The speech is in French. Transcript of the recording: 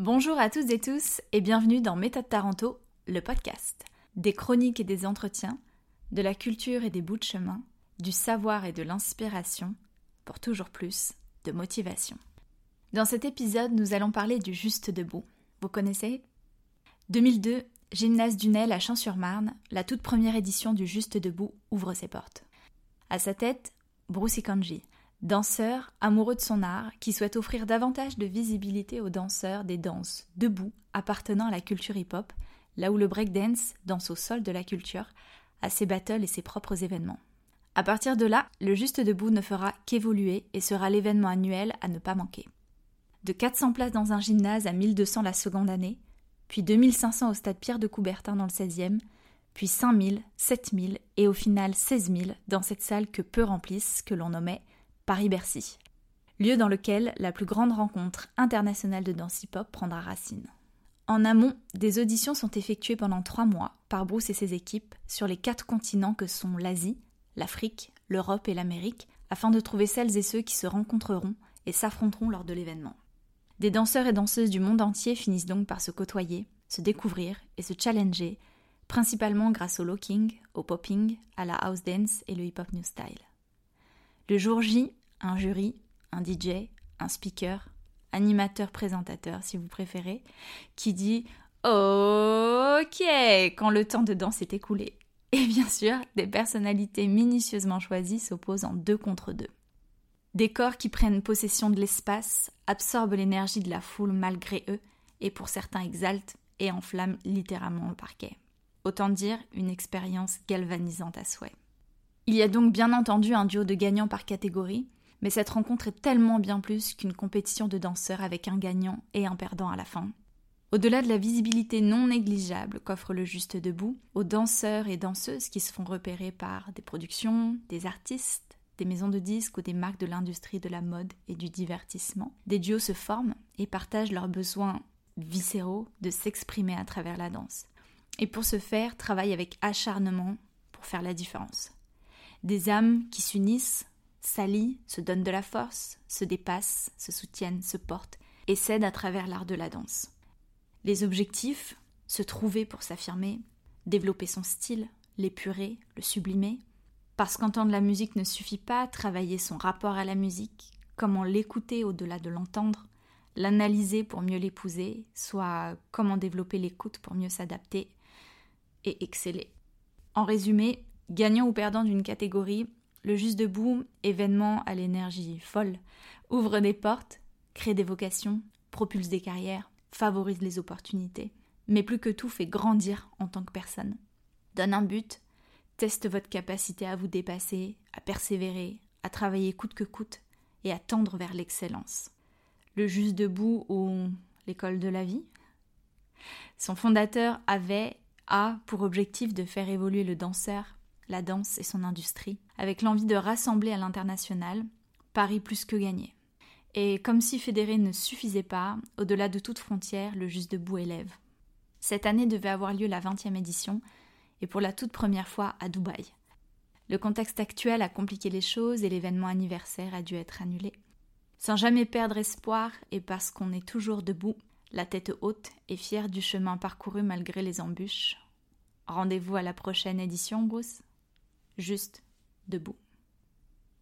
Bonjour à toutes et tous et bienvenue dans Méthode Taranto, le podcast. Des chroniques et des entretiens, de la culture et des bouts de chemin, du savoir et de l'inspiration, pour toujours plus de motivation. Dans cet épisode, nous allons parler du Juste Debout. Vous connaissez? 2002, Gymnase Dunel à Champs-sur-Marne, la toute première édition du Juste Debout ouvre ses portes. À sa tête, Bruce Ikanji, danseur amoureux de son art qui souhaite offrir davantage de visibilité aux danseurs des danses debout appartenant à la culture hip-hop, là où le breakdance, danse au sol de la culture, a ses battles et ses propres événements. À partir de là, le Juste Debout ne fera qu'évoluer et sera l'événement annuel à ne pas manquer. De 400 places dans un gymnase à 1200 la seconde année, puis 2500 au stade Pierre de Coubertin dans le 16e, puis 5000, 7000 et au final 16 000 dans cette salle que peu remplissent, que l'on nommait Paris-Bercy, lieu dans lequel la plus grande rencontre internationale de danse hip-hop prendra racine. En amont, des auditions sont effectuées pendant trois mois par Bruce et ses équipes sur les quatre continents que sont l'Asie, l'Afrique, l'Europe et l'Amérique, afin de trouver celles et ceux qui se rencontreront et s'affronteront lors de l'événement. Des danseurs et danseuses du monde entier finissent donc par se côtoyer, se découvrir et se challenger, principalement grâce au locking, au popping, à la house dance et le hip-hop new style. Le jour J, un jury, un DJ, un speaker, animateur-présentateur si vous préférez, qui dit OK quand le temps de danse est écoulé. Et bien sûr, des personnalités minutieusement choisies s'opposent en deux contre deux. Des corps qui prennent possession de l'espace, absorbent l'énergie de la foule malgré eux, et pour certains exaltent et enflamment littéralement le parquet. Autant dire une expérience galvanisante à souhait. Il y a donc bien entendu un duo de gagnants par catégorie, mais cette rencontre est tellement bien plus qu'une compétition de danseurs avec un gagnant et un perdant à la fin. Au-delà de la visibilité non négligeable qu'offre le Juste Debout, aux danseurs et danseuses qui se font repérer par des productions, des artistes, des maisons de disques ou des marques de l'industrie de la mode et du divertissement, des duos se forment et partagent leurs besoins viscéraux de s'exprimer à travers la danse. Et pour ce faire, travaillent avec acharnement pour faire la différence. Des âmes qui s'unissent, s'allient, se donnent de la force, se dépassent, se soutiennent, se portent et cèdent à travers l'art de la danse. Les objectifs se trouver pour s'affirmer, développer son style, l'épurer, le sublimer. Parce qu'entendre la musique ne suffit pas, travailler son rapport à la musique, comment l'écouter au-delà de l'entendre, l'analyser pour mieux l'épouser, soit comment développer l'écoute pour mieux s'adapter et exceller. En résumé, Gagnant ou perdant d'une catégorie, le Juste Debout, événement à l'énergie folle, ouvre des portes, crée des vocations, propulse des carrières, favorise les opportunités, mais plus que tout fait grandir en tant que personne. Donne un but, teste votre capacité à vous dépasser, à persévérer, à travailler coûte que coûte et à tendre vers l'excellence. Le Juste Debout ou l'école de la vie Son fondateur avait a pour objectif de faire évoluer le danseur la danse et son industrie, avec l'envie de rassembler à l'international, Paris plus que gagné. Et comme si fédérer ne suffisait pas, au-delà de toute frontière, le Juste Debout élève. Cette année devait avoir lieu la 20e édition, et pour la toute première fois à Dubaï. Le contexte actuel a compliqué les choses et l'événement anniversaire a dû être annulé. Sans jamais perdre espoir et parce qu'on est toujours debout, la tête haute et fier du chemin parcouru malgré les embûches. Rendez-vous à la prochaine édition, Bruce juste debout.